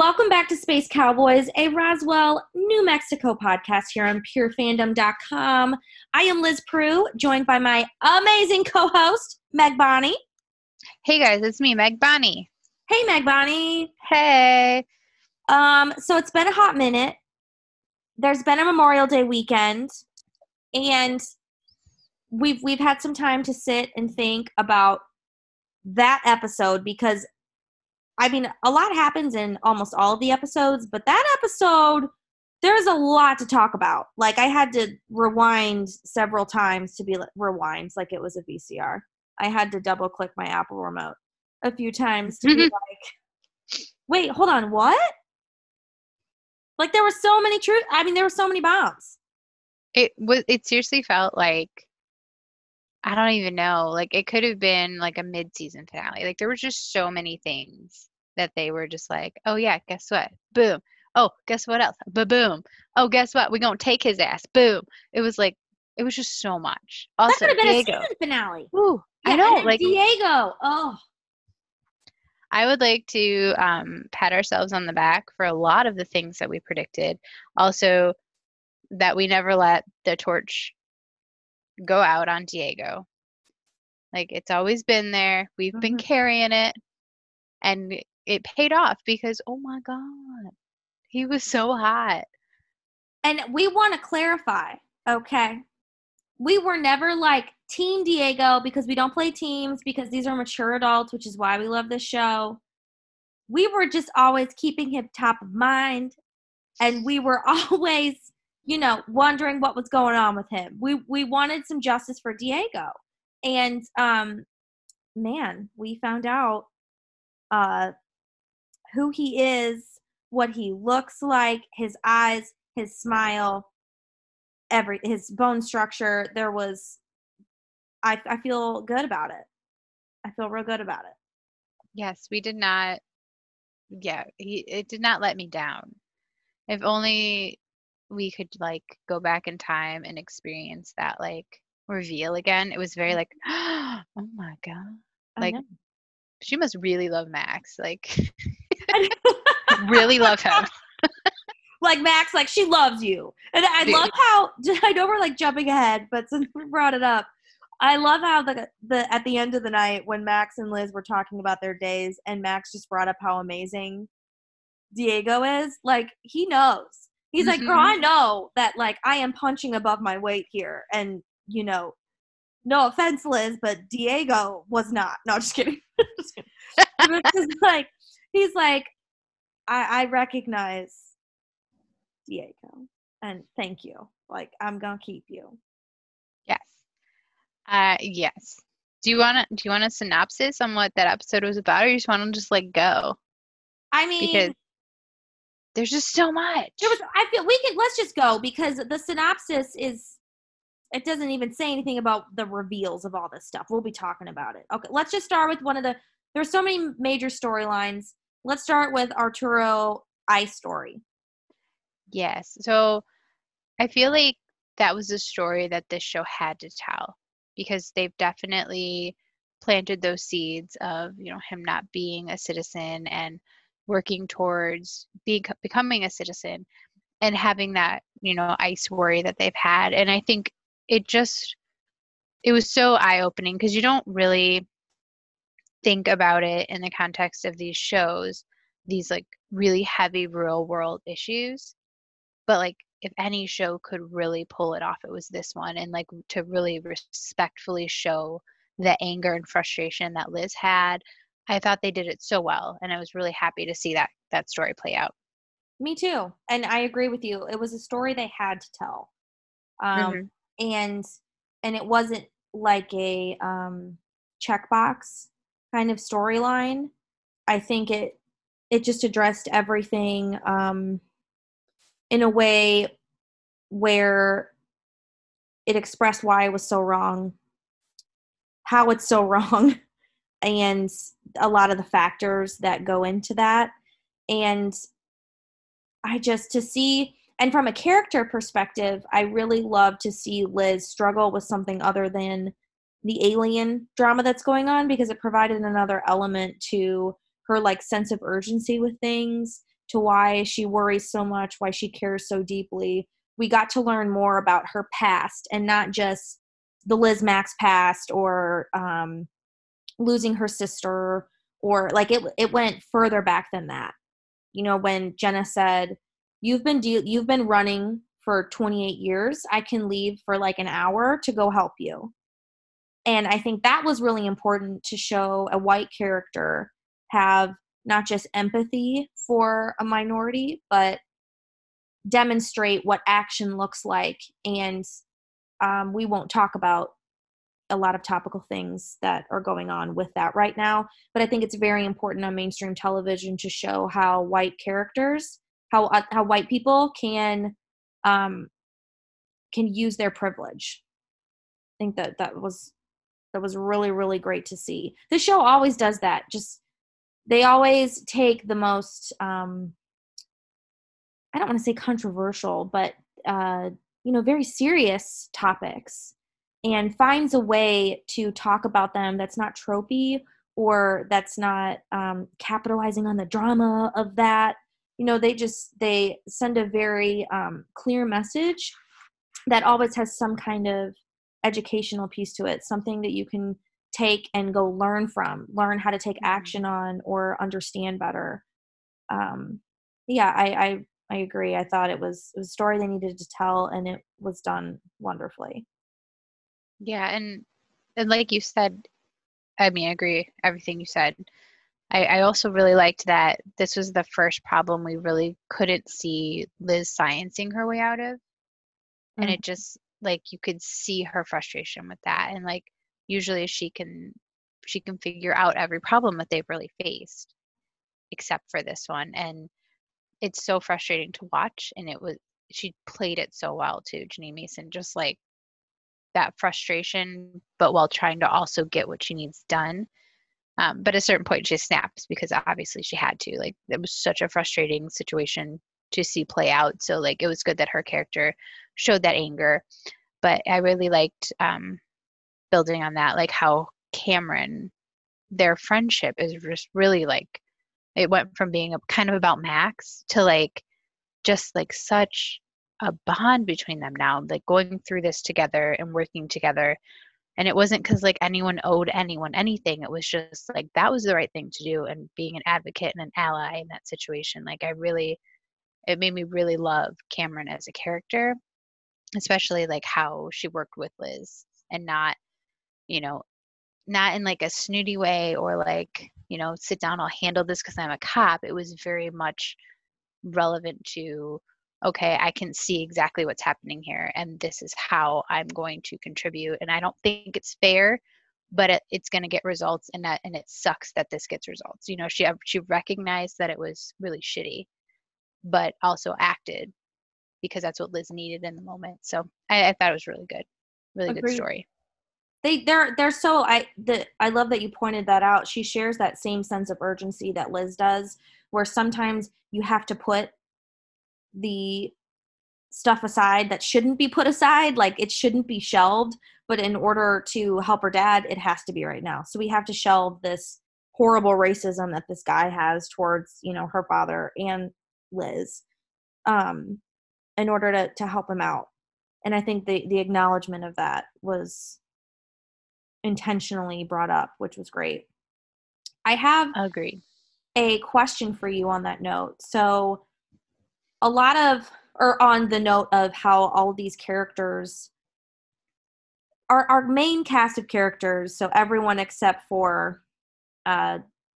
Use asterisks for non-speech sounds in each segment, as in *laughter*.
Welcome back to Space Cowboys, a Roswell, New Mexico podcast here on purefandom.com. I am Liz Prue, joined by my amazing co host, Meg Bonnie. Hey guys, it's me, Meg Bonnie. Hey, Meg Bonnie. Hey. Um, so it's been a hot minute. There's been a Memorial Day weekend, and we've we've had some time to sit and think about that episode because I mean, a lot happens in almost all of the episodes, but that episode, there's a lot to talk about. Like, I had to rewind several times to be like, rewinds like it was a VCR. I had to double click my Apple remote a few times to be mm-hmm. like, wait, hold on, what? Like, there were so many truth. I mean, there were so many bombs. It was. It seriously felt like I don't even know. Like it could have been like a mid-season finale. Like there were just so many things that they were just like, oh yeah, guess what? Boom. Oh, guess what else? Ba boom. Oh, guess what? We're gonna take his ass. Boom. It was like it was just so much. Also, that could have been Diego. a season finale. Ooh, Yeah, I know. Like Diego. Oh, I would like to um, pat ourselves on the back for a lot of the things that we predicted. Also, that we never let the torch go out on Diego. Like it's always been there. We've been Mhm. carrying it, and it paid off because oh my god, he was so hot. and we want to clarify, okay? We were never like Team Diego because we don't play teams because these are mature adults, which is why we love this show. We were just always keeping him top of mind, and we were *laughs* always, you know, wondering what was going on with him. We we wanted some justice for Diego, and um, man, we found out uh who he is, what he looks like, his eyes, his smile, every his bone structure. There was I I feel good about it. I feel real good about it. Yes, we did not. Yeah, he it did not let me down. If only we could like go back in time and experience that like reveal again. It was very like, mm-hmm. *gasps* oh my god, like she must really love Max. Like. *laughs* really love him. *laughs* like Max, like she loves you. And I Dude. love how *laughs* I know we're like jumping ahead, but since we brought it up, I love how the the at the end of the night when Max and Liz were talking about their days and Max just brought up how amazing Diego is. Like he knows. He's like, girl, Mhm. I know that like I am punching above my weight here. And you know, no offense, Liz, but Diego was not. No, just kidding. Just kidding. It was just like he's like, I, I recognize Diego, and thank you. Like I'm gonna keep you. Yes. Uh yes. Do you want to do you want a synopsis on what that episode was about or you just want to just like go? I mean, Because there's just so much. there was. I feel we can. Let's just go because the synopsis is. It doesn't even say anything about the reveals of all this stuff. We'll be talking about it. Okay, let's just start with one of the. There's so many major storylines. Let's start with Arturo ICE story. Yes. So I feel like that was a story that this show had to tell because they've definitely planted those seeds of, you know, him not being a citizen and working towards being becoming a citizen and having that, you know, ice worry that they've had. And I think it just it was so eye-opening because you don't really think about it in the context of these shows, these like really heavy real world issues but like if any show could really pull it off it was this one and like to really respectfully show the anger and frustration that liz had i thought they did it so well and i was really happy to see that that story play out Me too, and I agree with you. It was a story they had to tell, um, Mhm. and and it wasn't like a um, checkbox kind of storyline. I think it it just addressed everything um, in a way where it expressed why it was so wrong, how it's so *laughs* wrong, and a lot of the factors that go into that. And I just to see and from a character perspective, I really love to see Liz struggle with something other than the alien drama that's going on because it provided another element to her like sense of urgency with things to why she worries so much, why she cares so deeply. We got to learn more about her past and not just the Liz Max past or um, losing her sister or like it it went further back than that. You know, when Jenna said, "You've been de- you've been running for 28 years. I can leave for like an hour to go help you." And I think that was really important to show a white character have not just empathy for a minority, but demonstrate what action looks like. And um, we won't talk about a lot of topical things that are going on with that right now. But I think it's very important on mainstream television to show how white characters, how uh, how white people can um, can use their privilege. I think that that was that was really really great to see. The show always does that. Just they always take the most um, I don't want to say controversial, but uh, you know, very serious topics and finds a way to talk about them that's not tropey or that's not um, capitalizing on the drama of that. You know, they just they send a very um, clear message that always has some kind of educational piece to it, something that you can take and go learn from, learn how to take mm-hmm. action on or understand better. Um, yeah, I, I I agree. I thought it was it was a story they needed to tell, and it was done wonderfully. Yeah, and and like you said, I mean, I agree everything you said. I, I also really liked that this was the first problem we really couldn't see Liz sciencing her way out of, mm-hmm. and it just like you could see her frustration with that, and like usually she can she can figure out every problem that they've really faced, except for this one, and it's so frustrating to watch and it was she played it so well too Jeanine Mason just like that frustration but while trying to also get what she needs done um, but at a certain point she snaps because obviously she had to like it was such a frustrating situation to see play out so like it was good that her character showed that anger but i really liked um, building on that like how cameron their friendship is just really like it went from being a kind of about Max to like just like such a bond between them now, like going through this together and working together. And it wasn't because like anyone owed anyone anything. It was just like that was the right thing to do and being an advocate and an ally in that situation. Like I really, it made me really love Cameron as a character, especially like how she worked with Liz and not, you know, not in like a snooty way or like you know sit down i'll handle this because i'm a cop. It was very much relevant to okay i can see exactly what's happening here and this is how i'm going to contribute. And i don't think it's fair but it, it's going to get results and that and it sucks that this gets results. You know she uh, she recognized that it was really shitty but also acted because that's what liz needed in the moment so i, I thought it was really good really Agreed. good story they they're they're so i the i love that you pointed that out she shares that same sense of urgency that liz does where sometimes you have to put the stuff aside that shouldn't be put aside like it shouldn't be shelved but in order to help her dad it has to be right now so we have to shelve this horrible racism that this guy has towards you know her father and liz um in order to to help him out and i think the the acknowledgement of that was intentionally brought up, which was great. I have agreed a question for you on that note. So a lot of or on the note of how all these characters our our main cast of characters, so everyone except for uh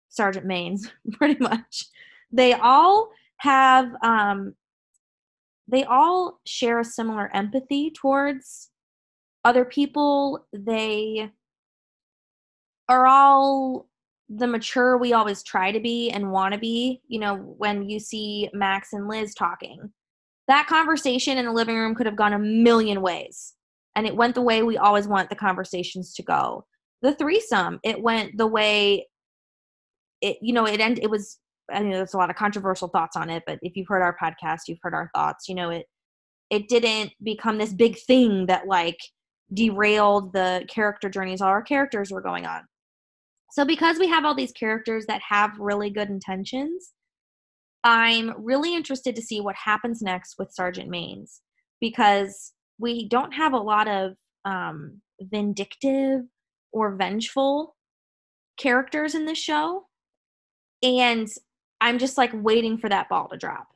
Sergeant Manes, *laughs* pretty much. They all have um they all share a similar empathy towards other people. They are all the mature we always try to be and want to be, you know, when you see Max and Liz talking. That conversation in the living room could have gone a million ways. And it went the way we always want the conversations to go. The threesome, it went the way it, you know, it end it was I mean there's a lot of controversial thoughts on it, but if you've heard our podcast, you've heard our thoughts, you know, it it didn't become this big thing that like derailed the character journeys all our characters were going on So because we have all these characters that have really good intentions, I'm really interested to see what happens next with Sergeant Manes because we don't have a lot of um, vindictive or vengeful characters in this show. And I'm just like waiting for that ball to drop.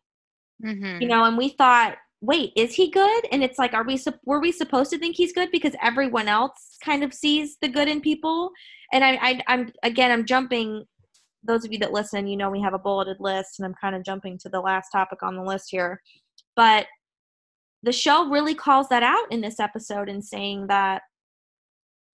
Mm-hmm. You know, and we thought, wait, is he good? And it's like, are we were we supposed to think he's good because everyone else kind of sees the good in people? And I, I I'm again, I'm jumping. Those of you that listen, you know we have a bulleted list, and I'm kind of jumping to the last topic on the list here. But the show really calls that out in this episode and saying that,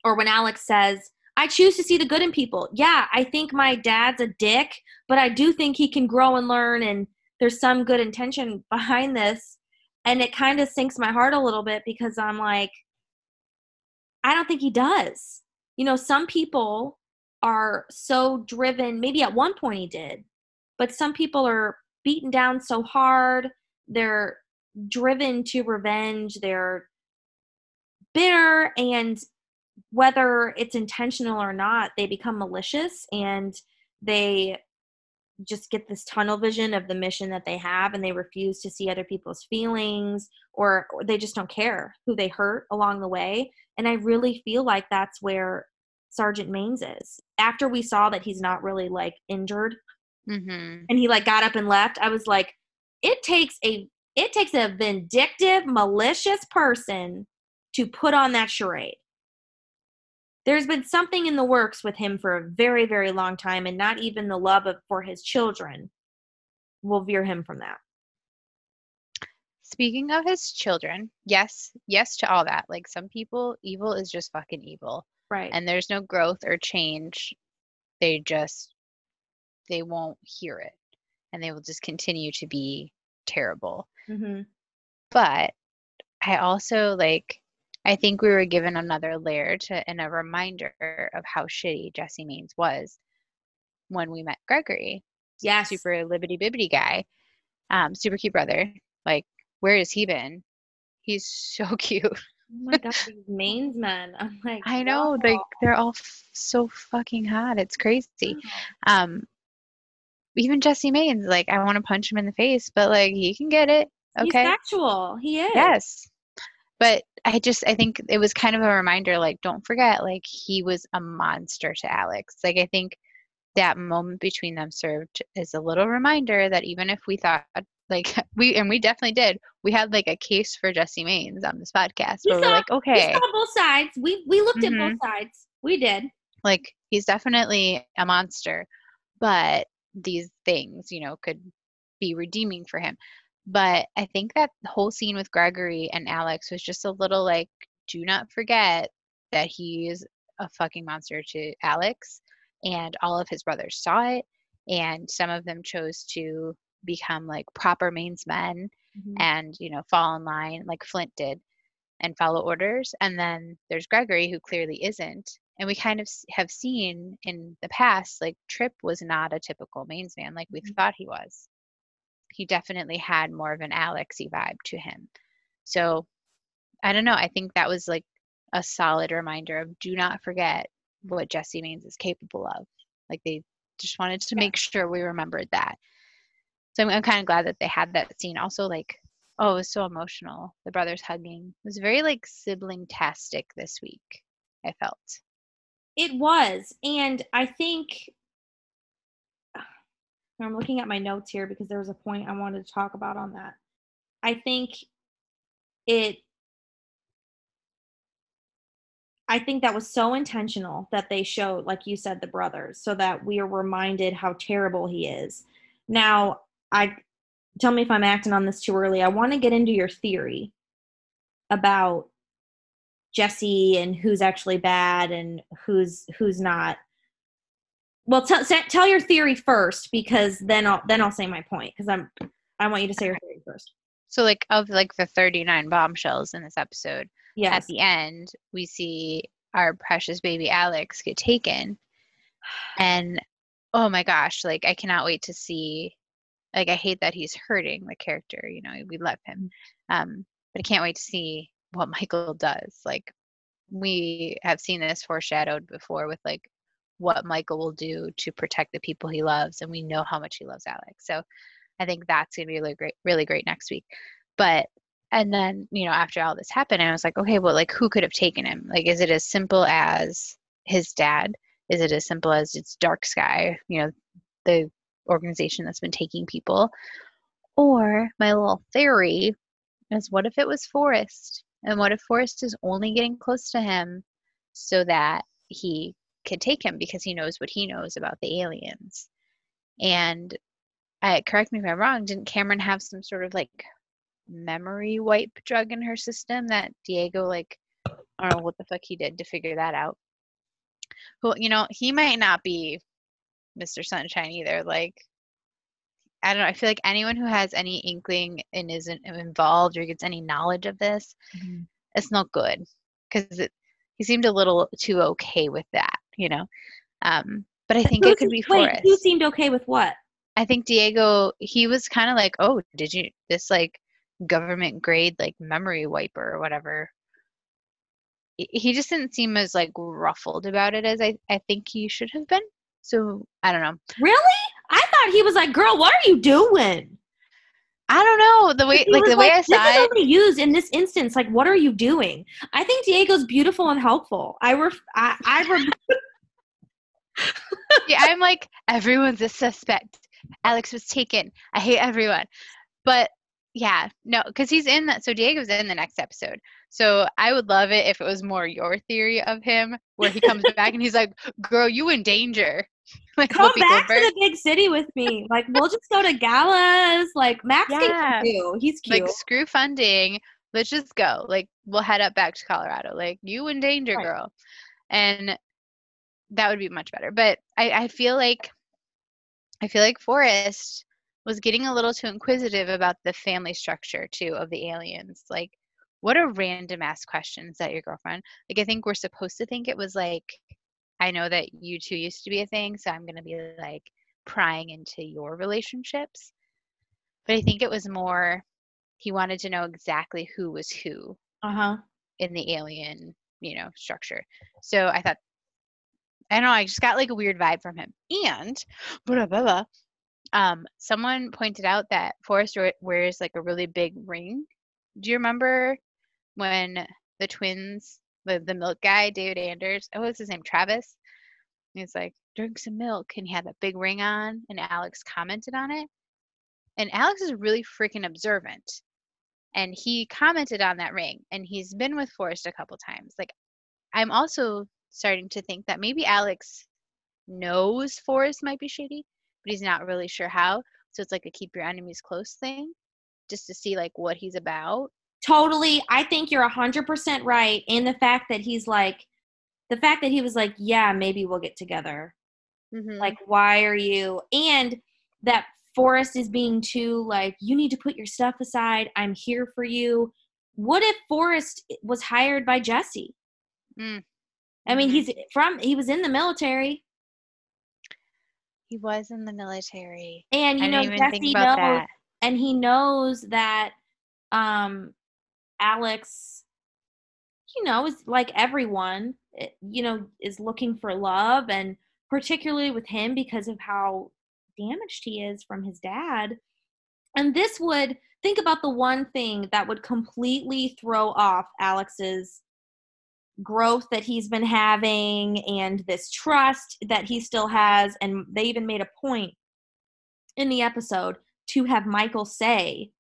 or when Alex says, I choose to see the good in people. Yeah, I think my dad's a dick, but I do think he can grow and learn, and there's some good intention behind this. And it kind of sinks my heart a little bit because I'm like, I don't think he does. You know, some people are so driven, maybe at one point he did, but some people are beaten down so hard. They're driven to revenge. They're bitter. And whether it's intentional or not, they become malicious and they just get this tunnel vision of the mission that they have and they refuse to see other people's feelings or, or, they just don't care who they hurt along the way. And i really feel like that's where sergeant manes is. After we saw that he's not really like injured mm-hmm. and he like got up and left i was like it takes a it takes a vindictive malicious person to put on that charade there's been something in the works with him for a very very long time and not even the love of for his children will veer him from that. Speaking of his children yes yes to all that. Like some people evil is just fucking evil. Right. And there's no growth or change. They just they won't hear it. And they will just continue to be terrible. Mm-hmm. but i also like I think we were given another layer to and a reminder of how shitty Jesse Manes was when we met Gregory. Yeah, super libbity bibbity guy, um, super cute brother. Like, where has he been? He's so *laughs* cute. Oh my god, these Manes men! I'm like, I know, wow. like they're all f- so fucking hot. It's crazy. Um, even Jesse Manes, like I want to punch him in the face, but like he can get it. Okay, He's sexual. He is. yes but i just i think it was kind of a reminder like don't forget like he was a monster to alex like i think that moment between them served as a little reminder that even if we thought like *laughs* we and we definitely did we had like a case for jesse manes on this podcast We where saw- we're like okay We saw both sides. We we looked Mhm. at both sides. We did. like he's definitely a monster but these things you know could be redeeming for him but i think that whole scene with gregory and alex was just a little like do not forget that he is a fucking monster to alex and all of his brothers saw it and some of them chose to become like proper manes men and you know fall in line like flint did and follow orders and then there's gregory who clearly isn't and we kind of have seen in the past like trip was not a typical manes man like we Mhm. thought he was he definitely had more of an alexy vibe to him. So i don't know i think that was like a solid reminder of do not forget what jesse manes is capable of. Like they just wanted to Yeah. make sure we remembered that. So i'm, I'm kind of glad that they had that scene. Also like oh it was so emotional the brothers hugging. It was very like sibling tastic this week i felt. It was. And I think I'm looking at my notes here because there was a point I wanted to talk about on that. I think it I think that was so intentional that they showed, like you said, the brothers, so that we are reminded how terrible he is. Now, I tell me if I'm acting on this too early. I want to get into your theory about Jesse and who's actually bad and who's who's not. Well, tell your theory first because then I'll then I'll say my point because I'm I want you to say your theory first. so like of like the 39 bombshells in this episode at the end we see our precious baby alex get taken. And oh my gosh like i cannot wait to see like i hate that he's hurting the character you know we love him. Um but i can't wait to see what michael does. Like we have seen this foreshadowed before with like what Michael will do to protect the people he loves, and we know how much he loves Alex. So I think that's gonna be really great, really great next week. But and then you know after all this happened, I was like, okay, well, like who could have taken him? Like, is it as simple as his dad? Is it as simple as it's Dark Sky? You know, the organization that's been taking people. Or my little theory is what if it was Forrest? And what if Forrest is only getting close to him so that he could take him because he knows what he knows about the aliens? And I, correct me if I'm wrong, didn't Cameron have some sort of like memory wipe drug in her system that Diego like I don't know what the fuck he did to figure that out. Well, you know, he might not be Mr. Sunshine either. Like I don't know. I feel like anyone who has any inkling and isn't involved or gets any knowledge of this, mm-hmm. it's not good because he seemed a little too okay with that, you know. Um, but I think it could be wait, Forrest. Who seemed okay with what? I think Diego. He was kind of like, "Oh, did you this like government grade like memory wiper or whatever?" He just didn't seem as like ruffled about it as I I think he should have been. So I don't know. Really? I thought he was like, "Girl, what are you doing?" I don't know the way, like the way I saw this is only used in this instance. Like, what are you doing? I think Diego's beautiful and helpful. I ref, I, I rem- yeah, I'm like everyone's a suspect. Alex was taken. I hate everyone, but yeah, no, because he's in that. So Diego's in the next episode. So I would love it if it was more your theory of him, where he comes back and he's like, "Girl, you in danger." *laughs* like come back to the big city with me. Like we'll just go to galas. Like Max yeah. can do. He's cute. Like screw funding. Let's just go. Like we'll head up back to Colorado. Like you in danger, right. girl. And that would be much better. But I, I feel like I feel like Forrest was getting a little too inquisitive about the family structure too of the aliens. Like, what a random ass question is that your girlfriend? Like, I think we're supposed to think it was like, I know that you two used to be a thing, so I'm gonna be like prying into your relationships. But I think it was more he wanted to know exactly who was who uh-huh. in the alien, you know, structure. So I thought I don't know, I just got like a weird vibe from him. And *laughs* blah, blah, blah, um, someone pointed out that Forrest wears like a really big ring. Do you remember when the twins, the, the milk guy, David Anders, oh, what's his name? Travis? He's like, drink some milk. And he had that big ring on, and Alex commented on it. And Alex is really freaking observant. And he commented on that ring, and he's been with Forrest a couple times. Like, I'm also starting to think that maybe Alex knows Forrest might be shady but he's not really sure how. So it's like a keep your enemies close thing, just to see like what he's about. Totally. I think you're 100% right in the fact that he's like, the fact that he was like, yeah, maybe we'll get together. Mm-hmm. Like, why are you? And that Forrest is being too like, you need to put your stuff aside. I'm here for you. What if Forrest was hired by Jesse? Mm. I mean, mm-hmm. he's from, he was in the military. He was in the military. And you know, Jesse knows, that. and he knows that um, Alex, you know, is like everyone, eh, you know, is looking for love, and particularly with him because of how damaged he is from his dad. And this would think about the one thing that would completely throw off Alex's growth that he's been having and this trust that he still has. And they even made a point in the episode to have Michael say,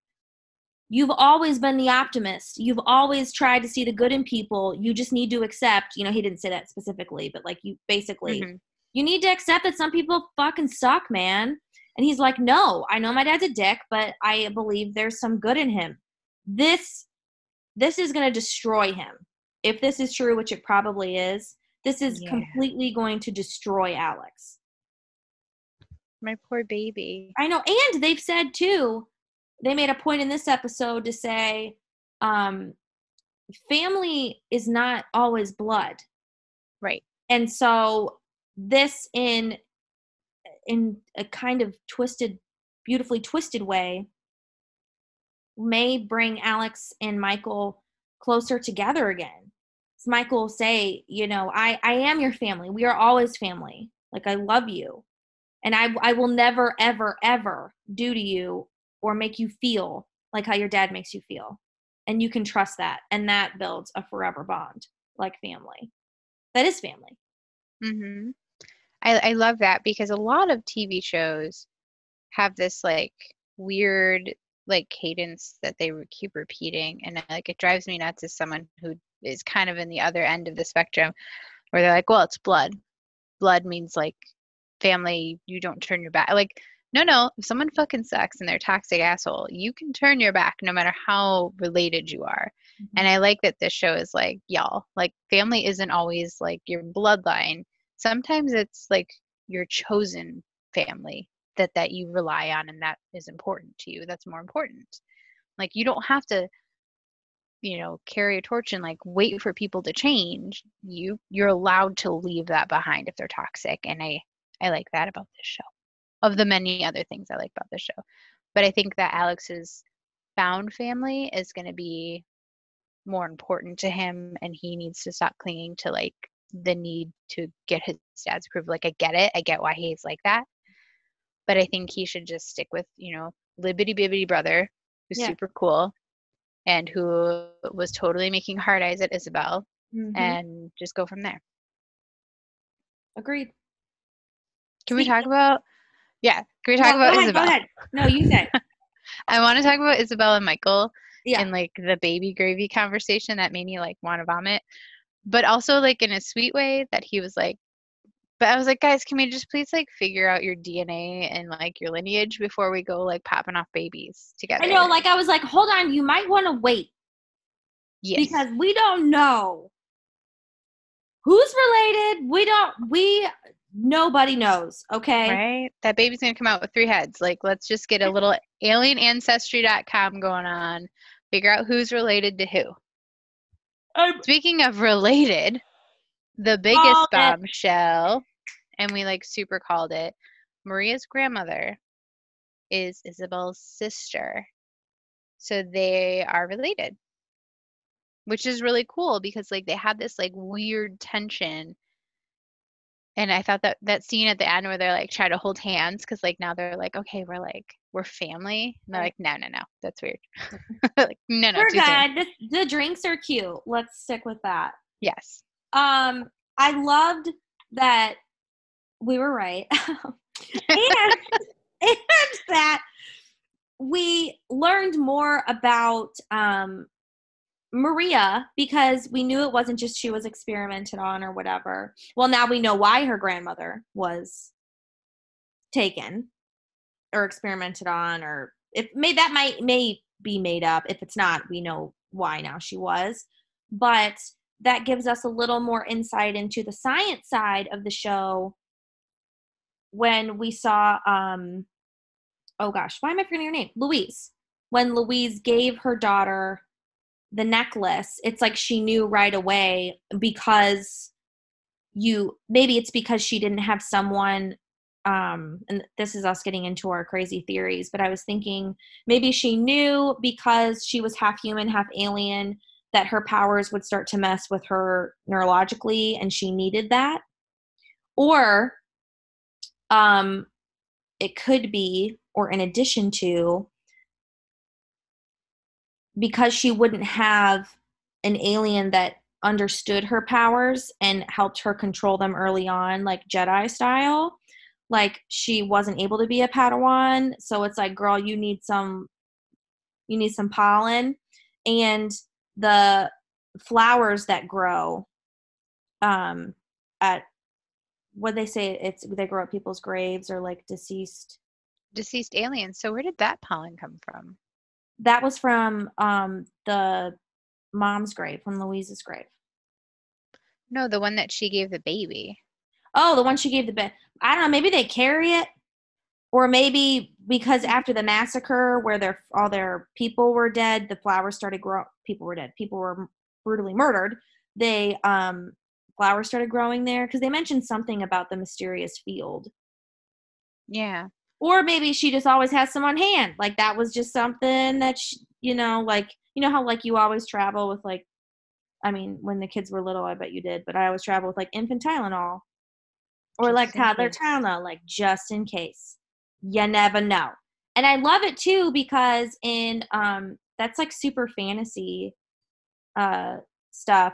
You've always been the optimist. You've always tried to see the good in people. You just need to accept, you know, he didn't say that specifically, but like you basically, mm-hmm. you need to accept that some people fucking suck, man. And he's like, No, I know my dad's a dick, but I believe there's some good in him. This this is going to destroy him if this is true, which it probably is, this is yeah. completely going to destroy Alex. My poor baby. I know. And they've said too, they made a point in this episode to say, um, family is not always blood. Right. And so this in in a kind of twisted beautifully twisted way may bring Alex and Michael closer together again Michael say, you know, I I am your family. We are always family. Like I love you. And I I will never ever ever do to you or make you feel like how your dad makes you feel. And you can trust that and that builds a forever bond like family. That is family. Mm-hmm. I I love that because a lot of TV shows have this like weird like cadence that they keep repeating and like it drives me nuts as someone who is kind of in the other end of the spectrum where they're like well it's blood. Blood means like family you don't turn your back. Like no no if someone fucking sucks and they're toxic asshole you can turn your back no matter how related you are. Mm-hmm. and i like that this show is like y'all like family isn't always like your bloodline. Sometimes it's like your chosen family that that you rely on and that is important to you that's more important. Like you don't have to you know carry a torch and like wait for people to change you you're allowed to leave that behind if they're toxic and i i like that about this show. Of the many other things i like about this show. But i think that alex's found family is going to be more important to him and he needs to stop clinging to like the need to get his dad's approval. Like i get it i get why he's like that. But i think he should just stick with you know libbity bibbity brother who's Yeah. super cool and who was totally making hard eyes at isabel Mhm. and just go from there Agreed. can we talk about yeah can we talk No, about ahead, isabel Go ahead. No, you say. *laughs* i want to talk about isabel and michael Yeah. and like the baby gravy conversation that made me like want to vomit but also like in a sweet way that he was like but i was like guys can we just please like figure out your dna and like your lineage before we go like popping off babies together I know, like I was like, hold on, you might want to wait yes because we don't know who's related. We don't we nobody knows, okay? right that baby's gonna come out with three heads like let's just get a little alienancestry.com going on figure out who's related to who Um, Speaking of related, the biggest Called it. bombshell, and we like super called it, Maria's grandmother is Isabel's sister. So they are related. Which is really cool because like they have this like weird tension. And I thought that that scene at the end where they're like try to hold hands because like now they're like, okay, we're like we're family. And they're like, no, no, no, that's weird. *laughs* *laughs* like, no, no, we're good. The, the drinks are cute. Let's stick with that. Yes. Um, I loved that we were right. *laughs* and, and that we learned more about um, Maria because we knew it wasn't just she was experimented on or whatever. Well, now we know why her grandmother was taken or experimented on, or if may that might may be made up. If it's not, we know why now she was. But that gives us a little more insight into the science side of the show when we saw um oh gosh why am i forgetting her name? Louise. When louise gave her daughter the necklace it's like she knew right away because you maybe it's because she didn't have someone um and this is us getting into our crazy theories but i was thinking maybe she knew because she was half human half alien that her powers would start to mess with her neurologically and she needed that. Or um it could be or in addition to because she wouldn't have an alien that understood her powers and helped her control them early on like jedi style like she wasn't able to be a padawan so it's like girl you need some you need some pollen. And the flowers that grow um at what they say it's they grow up people's graves or like deceased Deceased aliens. So where did that pollen come from? that was from um the mom's grave from louise's grave No, the one that she gave the baby. oh the one she gave the baby. i don't know maybe they carry it or maybe because after the massacre where their all their people were dead the flowers started grow people were dead people were brutally murdered they um flowers started growing there because they mentioned something about the mysterious field Yeah. or maybe she just always has some on hand like that was just something that she, you know like you know how like you always travel with like I mean, when the kids were little, I bet you did, but I always travel with like infant Tylenol or Just like toddler case. Tylenol, like just in case. You never know. And I love it too because in um that's like super fantasy uh stuff.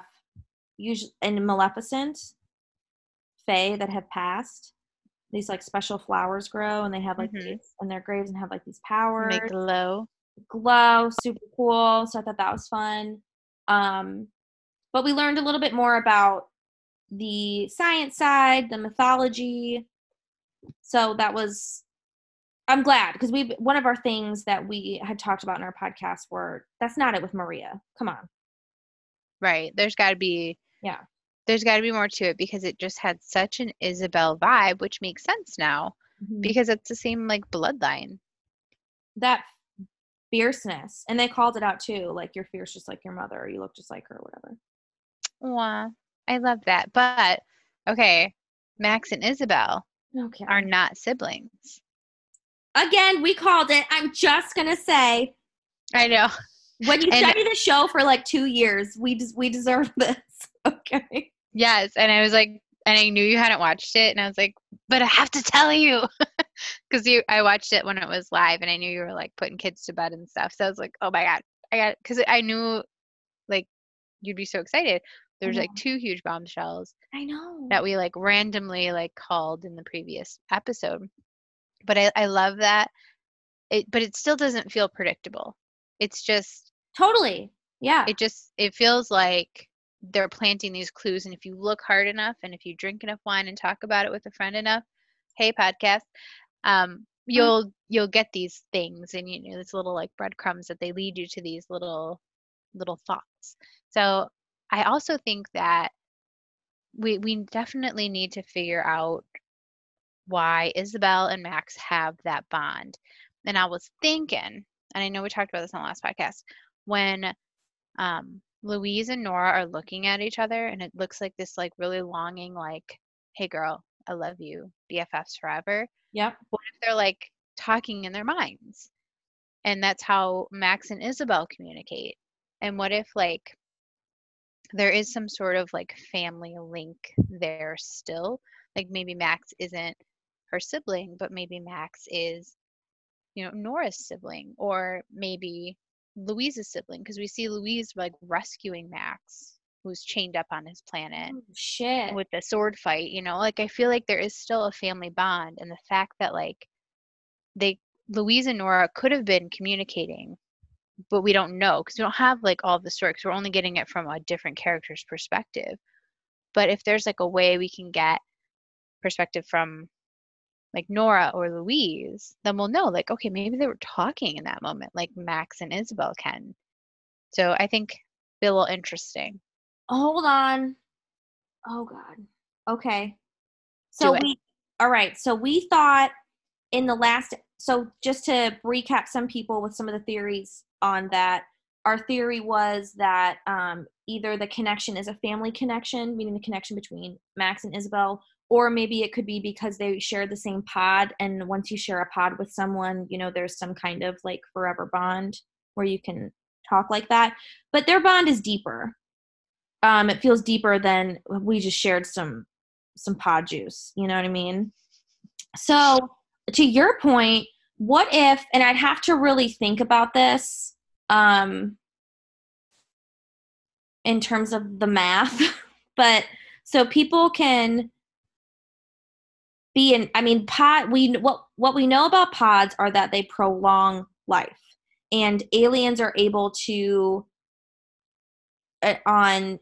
Usually in Maleficent, Fae that have passed, these like special flowers grow and they have like Mhm. these in their graves and have like these powers Make low. glow super cool so i thought that was fun um but we learned a little bit more about the science side the mythology so that was i'm glad because we one of our things that we had talked about in our podcast were that's not it with maria come on Right. There's got to be. Yeah. There's got to be more to it because it just had such an Isabel vibe, which makes sense now Mhm. because it's the same like bloodline. that fierceness and they called it out too like you're fierce just like your mother or you look just like her or whatever Wow. I love that. But okay, Max and Isabel okay are not siblings. again we called it i'm just gonna say I know. When you And- study the show for like two years, we des- we deserve *laughs* this. Okay. Yes, and I was like, and I knew you hadn't watched it, and I was like, but I have to tell you, *laughs* because you, I watched it when it was live, and I knew you were like putting kids to bed and stuff. So I was like, oh my god, I got, because I knew, like, you'd be so excited. There's like two huge bombshells I know. that we like randomly like called in the previous episode, but I, I love that. It, but it still doesn't feel predictable. It's just totally. Yeah. it just it feels like they're planting these clues and if you look hard enough and if you drink enough wine and talk about it with a friend enough hey podcast um you'll you'll get these things and you know it's little like breadcrumbs that they lead you to these little little thoughts so i also think that we we definitely need to figure out why isabel and max have that bond and i was thinking and i know we talked about this on the last podcast when um, Louise and Nora are looking at each other, and it looks like this like really longing, like, "Hey, girl, I love you, BFFs forever." yep. What if they're like talking in their minds, and that's how Max and Isabel communicate? And what if like there is some sort of like family link there still? Like maybe Max isn't her sibling, but maybe Max is, you know, Nora's sibling, or maybe Louise's sibling, because we see Louise like rescuing Max, who's chained up on his planet Oh, shit. with the sword fight, you know, like I feel like there is still a family bond and the fact that like they Louise and Nora could have been communicating, but we don't know because we don't have like all the story 'cause we're only getting it from a different character's perspective. But if there's like a way we can get perspective from like Nora or Louise, then we'll know like okay, maybe they were talking in that moment like Max and Isabel can. So I think be a little interesting. Hold on. Oh God. Okay. So we. All right. So we thought in the last. So just to recap, some people with some of the theories on that. Our theory was that um, either the connection is a family connection, meaning the connection between Max and Isabel, or maybe it could be because they share the same pod, and once you share a pod with someone, you know, there's some kind of like forever bond where you can talk like that. But their bond is deeper um it feels deeper than we just shared some some pod juice you know what i mean so to your point what if and i'd have to really think about this um in terms of the math *laughs* but so people can be in i mean pod we what what we know about pods are that they prolong life and aliens are able to uh, on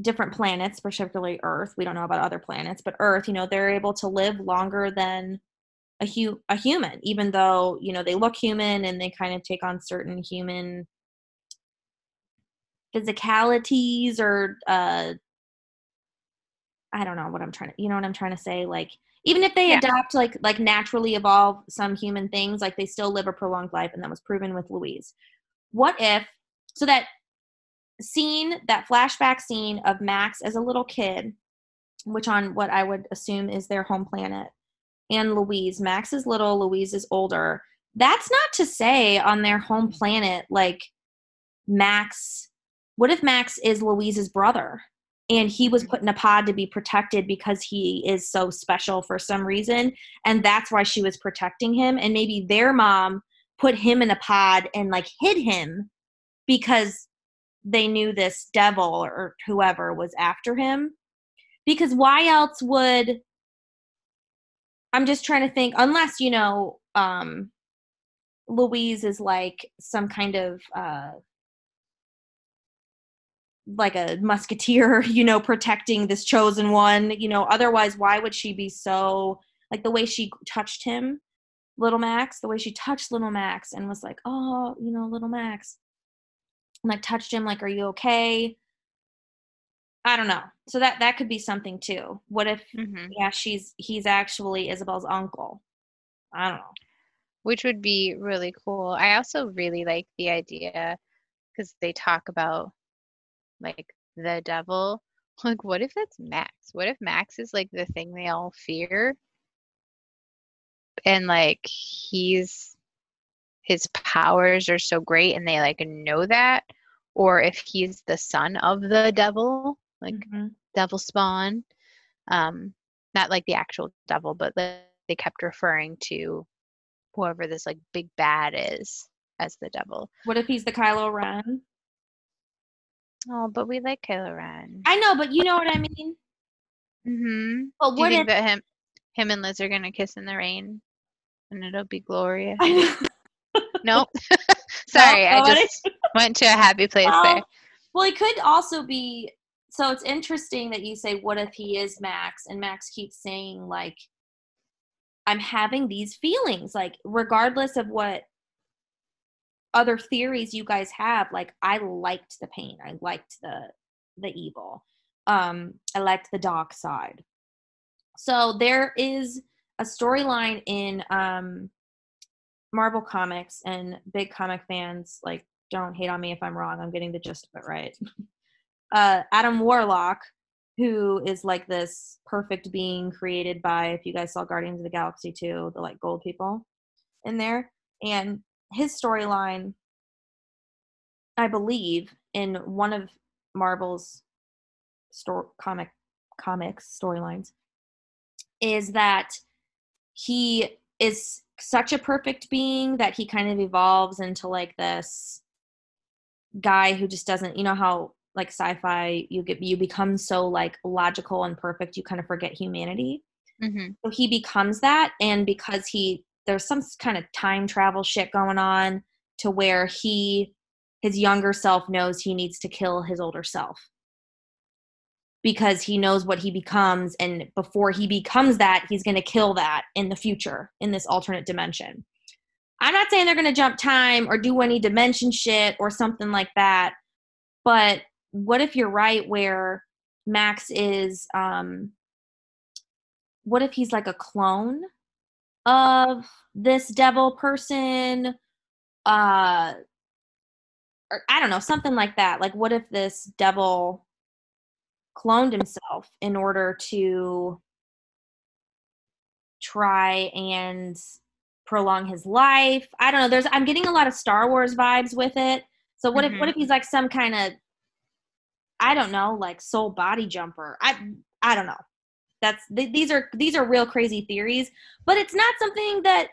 different planets, particularly Earth. We don't know about other planets, but Earth, you know, they're able to live longer than a hu- a human, even though you know they look human and they kind of take on certain human physicalities or uh, I don't know what I'm trying to, you know what I'm trying to say, like. Even if they Yeah. adopt like like naturally evolve some human things, like they still live a prolonged life, and that was proven with Louise. What if so that scene, that flashback scene of Max as a little kid, which on what I would assume is their home planet, and Louise. Max is little, Louise is older. That's not to say on their home planet, like Max what if Max is Louise's brother and he was put in a pod to be protected because he is so special for some reason. And that's why she was protecting him. And maybe their mom put him in a pod and like hid him because they knew this devil or whoever was after him. Because why else would i'm just trying to think unless you know um louise is like some kind of uh like a musketeer, *laughs* you know, protecting this chosen one, you know, otherwise why would she be so like the way she touched him, little Max, the way she touched little Max and was like, "Oh, you know, little Max." And like touched him like, "Are you okay?" I don't know. So that that could be something too. What if mm-hmm. yeah, she's he's actually Isabel's uncle. I don't know. Which would be really cool. I also really like the idea because they talk about like the devil. Like, what if it's Max? What if Max is like the thing they all fear? And like he's his powers are so great and they like know that. Or if he's the son of the devil, like mm-hmm. devil spawn. Um, not like the actual devil, but they kept referring to whoever this like big bad is as the devil. What if he's the Kylo Ren? Oh, but we like Kylo Ren. I know, but you know what I mean. Mm-hmm. But what think that him, him and Liz are gonna kiss in the rain, and it'll be glorious? *laughs* nope. *laughs* *laughs* Sorry, no, I just went to a happy place well, there. Well, it could also be. So it's interesting that you say, "What if he is Max?" And Max keeps saying, like, "I'm having these feelings, like, regardless of what other theories you guys have like i liked the pain i liked the the evil um i liked the dark side. So there is a storyline in um marvel comics and big comic fans like don't hate on me if i'm wrong i'm getting the gist of it right. *laughs* Uh adam warlock who is like this perfect being created by if you guys saw guardians of the galaxy 2 the like gold people in there and his storyline, I believe, in one of Marvel's store comic comics storylines, is that he is such a perfect being that he kind of evolves into like this guy who just doesn't you know how like sci-fi you get you become so like logical and perfect you kind of forget humanity mm-hmm. so he becomes that and because he there's some kind of time travel shit going on to where he his younger self knows he needs to kill his older self. Because he knows what he becomes and before he becomes that he's going to kill that in the future in this alternate dimension. I'm not saying they're going to jump time or do any dimension shit or something like that but what if you're right where max is um what if he's like a clone of this devil person uh or I don't know, something like that. Like what if this devil cloned himself in order to try and prolong his life? I don't know. There's I'm getting a lot of Star Wars vibes with it. So what mm-hmm. if what if he's like some kind of I don't know, like soul body jumper. I I don't know that's these are these are real crazy theories but it's not something that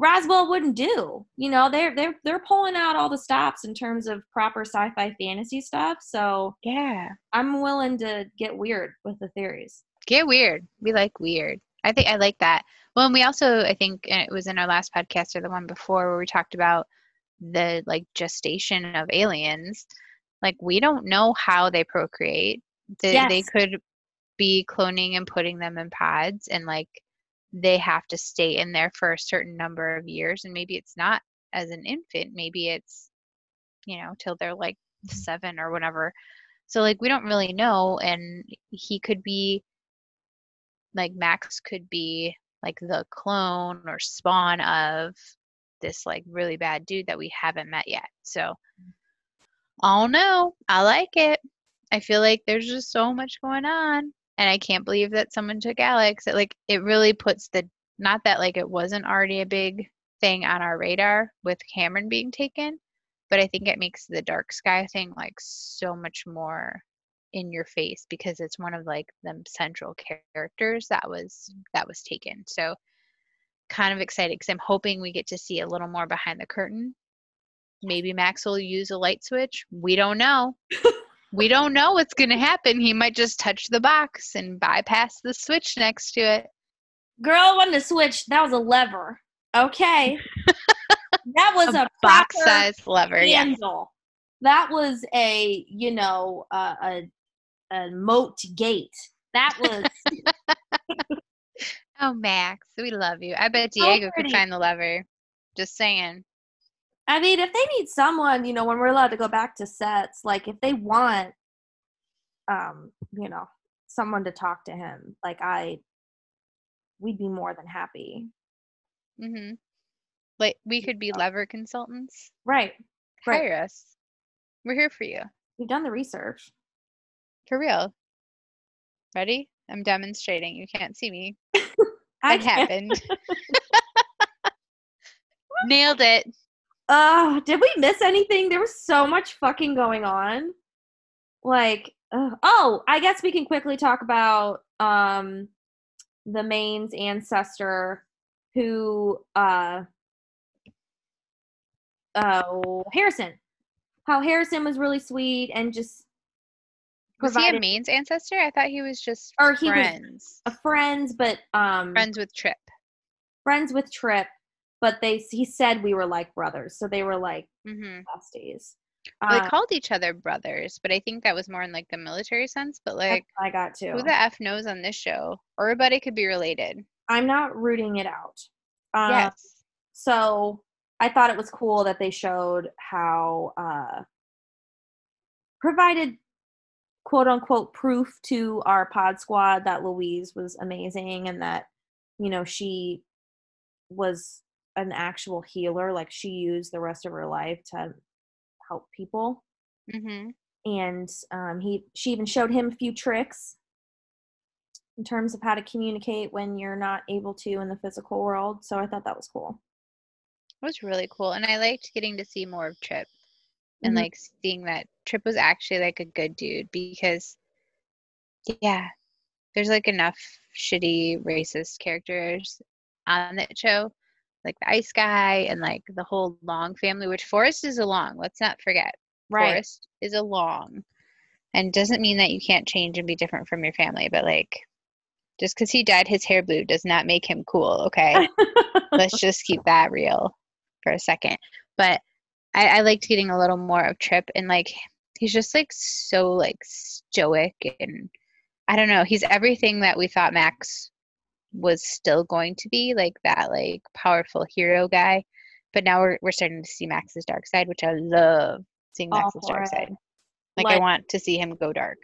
Roswell wouldn't do. You know, they're they're they're pulling out all the stops in terms of proper sci-fi fantasy stuff. So yeah, I'm willing to get weird with the theories. Get weird. We like weird. I think I like that. Well, and we also I think it was in our last podcast or the one before where we talked about the like gestation of aliens. Like we don't know how they procreate. They, yes. they could be cloning and putting them in pods and like they have to stay in there for a certain number of years and maybe it's not as an infant maybe it's you know till they're like mm-hmm. 7 or whatever so like we don't really know and he could be like Max could be like the clone or spawn of this like really bad dude that we haven't met yet. So I don't know. I like it. I feel like there's just so much going on and I can't believe that someone took Alex. It like it really puts the not that like it wasn't already a big thing on our radar with Cameron being taken, but I think it makes the dark sky thing like so much more in your face because it's one of like the central characters that was that was taken. So kind of excited because I'm hoping we get to see a little more behind the curtain. Maybe Max will use a light switch. We don't know. *laughs* we don't know what's going to happen. He might just touch the box and bypass the switch next to it. Girl, wasn't a switch. That was a lever. Okay. *laughs* that was a, a box size lever. Handle. Yeah. That was a, you know, uh, a a moat gate. That was *laughs* *laughs* Oh Max, we love you. I bet Diego so could find the lever. Just saying. I mean, if they need someone, you know, when we're allowed to go back to sets, like if they want um, you know, someone to talk to him, like I we'd be more than happy. Mhm. Like we could be lever consultants. Right. Hire right. us. We're here for you. We've done the research. For real. Ready? I'm demonstrating. You can't see me. *laughs* it happened. *laughs* *laughs* Nailed it. Uh, did we miss anything? There was so much fucking going on. Like, uh, oh, I guess we can quickly talk about um the Manes ancestor who uh oh Harrison. How Harrison was really sweet and just was he a Manes ancestor? I thought he was just or he friends. Was a friends, but um friends with Trip. Friends with Trip, but they he said we were like brothers, so they were like mm-hmm. besties. Well, uh, they called each other brothers, but I think that was more in like the military sense. But like, I got to. Who the f knows on this show? Everybody could be related. I'm not rooting it out. Um, yes. So I thought it was cool that they showed how uh, provided quote unquote proof to our pod squad that Louise was amazing and that you know she was an actual healer like she used the rest of her life to help people mm-hmm. and um, he she even showed him a few tricks in terms of how to communicate when you're not able to in the physical world so i thought that was cool it was really cool and i liked getting to see more of trip and mm-hmm. like seeing that Trip was actually like a good dude because yeah, there's like enough shitty racist characters on that show. Like the ICE guy and like the whole Long family, which Forrest is a Long, let's not forget. Right. Forrest is a Long. And doesn't mean that you can't change and be different from your family, but like just because he dyed his hair blue does not make him cool, okay? *laughs* Let's just keep that real for a second. But I, I liked getting a little more of Trip and like he's just like so like stoic and I don't know, he's everything that we thought Max was still going to be, like that like powerful hero guy. But now we're we're starting to see Max's dark side, which I love seeing Max's dark it. side. Like, like I want to see him go dark.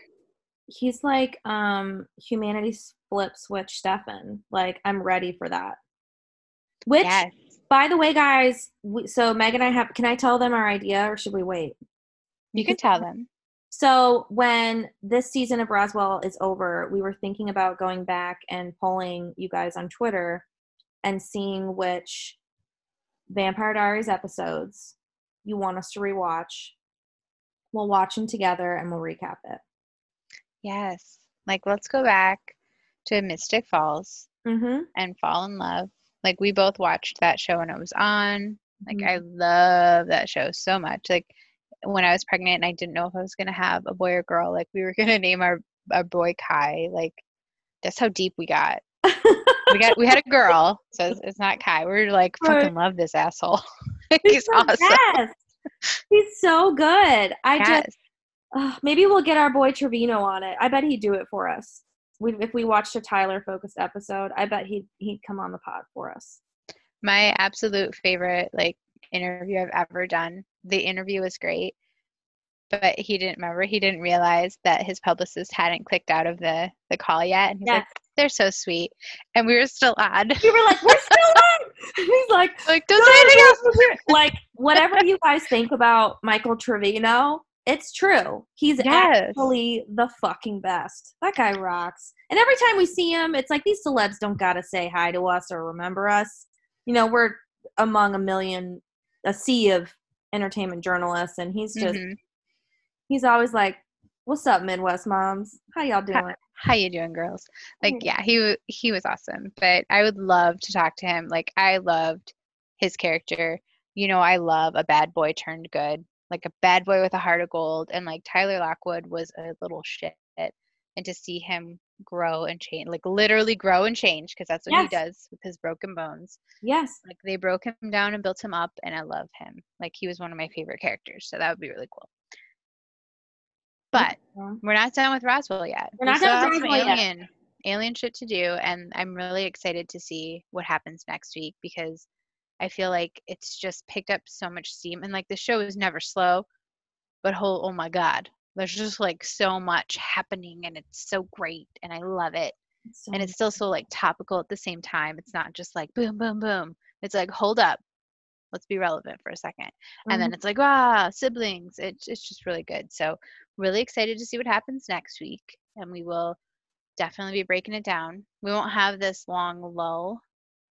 He's like um humanity's flip switch Stefan. Like I'm ready for that. Which yes by the way, guys, we, so Meg and I have. Can I tell them our idea, or should we wait? You can tell them. So when this season of Roswell is over, we were thinking about going back and polling you guys on Twitter and seeing which Vampire Diaries episodes you want us to rewatch. We'll watch them together and we'll recap it. Yes. Like, let's go back to Mystic Falls mm-hmm. and fall in love like we both watched that show when it was on. Like mm-hmm. I love that show so much. Like when I was pregnant and I didn't know if I was gonna have a boy or girl, like we were *laughs* gonna name our our boy Kai. Like that's how deep we got. we got we had a girl, so it's, it's not Kai. We are like *laughs* fucking love this asshole. *laughs* He's awesome. Yes. He's so good. I yes. just uh, maybe we'll get our boy Trevino on it. I bet he'd do it for us we, if we watched a Tyler focused episode, I bet he'd he'd come on the pod for us. My absolute favorite like interview I've ever done. The interview was great, but he didn't remember. He didn't realize that his publicist hadn't clicked out of the the call yet, and he's yes. like, "They're so sweet," and we were still on. We were like, "We're still *laughs* on." he's like, *laughs* "Like, don't say anything else." like, whatever *laughs* you guys think about Michael Trevino, it's true. He's yes. actually the fucking best. That guy rocks. And every time we see him, it's like these celebs don't gotta say hi to us or remember us. You know, we're among a million, a sea of entertainment journalists, and he's just Mhm. he's always like, "What's up, Midwest moms? How y'all doing?" How you doing, girls? Like, yeah, he he was awesome. But I would love to talk to him. Like, I loved his character. You know, I love a bad boy turned good, like a bad boy with a heart of gold. And like Tyler Lockwood was a little shit, and to see him grow and change, like literally grow and change, because that's what he does with his broken bones. Yes, Like they broke him down and built him up, and I love him. Like he was one of my favorite characters, so that would be really cool. But Yeah. we're not done with Roswell yet. We're We not still done with Roswell yet. alien, alien shit to do, and I'm really excited to see what happens next week because I feel like it's just picked up so much steam, and like the show is never slow, but whole oh my god, there's just like so much happening, and it's so great, and I love it So- and it's still so like topical at the same time. It's not just like boom, boom, boom. It's like hold up, let's be relevant for a 2nd and then Mhm. it's like ah, siblings. It's it's just really good. So really excited to see what happens next week, and we will definitely be breaking it down. We won't have this long lull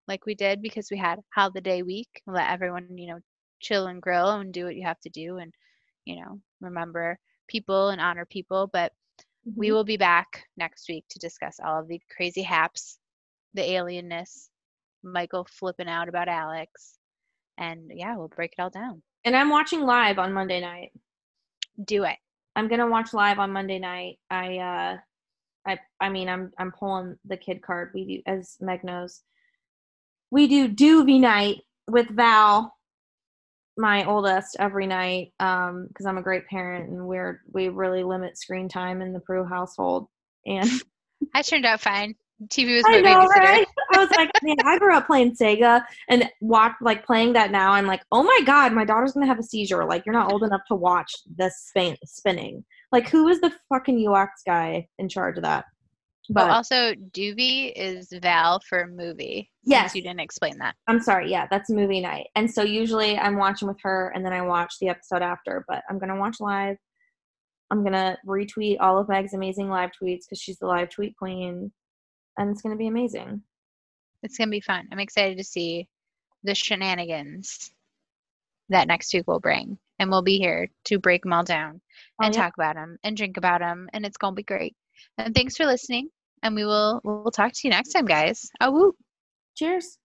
like we did because we had holiday week. Let everyone you know chill and grill and do what you have to do, and you know remember people and honor people, but we Mhm. will be back next week to discuss all of the crazy haps, the alienness, Michael flipping out about Alex, and yeah, we'll break it all down. and I'm watching live on Monday night. Do it. I'm gonna watch live on Monday night. I uh I I mean I'm I'm pulling the kid card. We do as Meg knows. We do doovie night with Val, my oldest, every night. Um, because I'm a great parent and we're we really limit screen time in the Prue household. And *laughs* I turned out fine. TV was I my know, babysitter. right? I was like, man, I grew up playing Sega and watch like playing that now. I'm like, oh my god, my daughter's gonna have a seizure. Like, you're not old enough to watch this spin- spinning. Like, who is the fucking UX guy in charge of that? But also, Doobie is Val for movie. Yes. you didn't explain that. I'm sorry, yeah, that's movie night. And so usually I'm watching with her and then I watch the episode after. But I'm gonna watch live. I'm gonna retweet all of Meg's amazing live tweets because she's the live tweet queen, and it's gonna be amazing. It's gonna be fun. I'm excited to see the shenanigans that next week will bring, and we'll be here to break them all down Oh, and yeah. talk about them and drink about them, and it's gonna be great. And thanks for listening. And we will we'll talk to you next time, guys. Oh, woo. Cheers.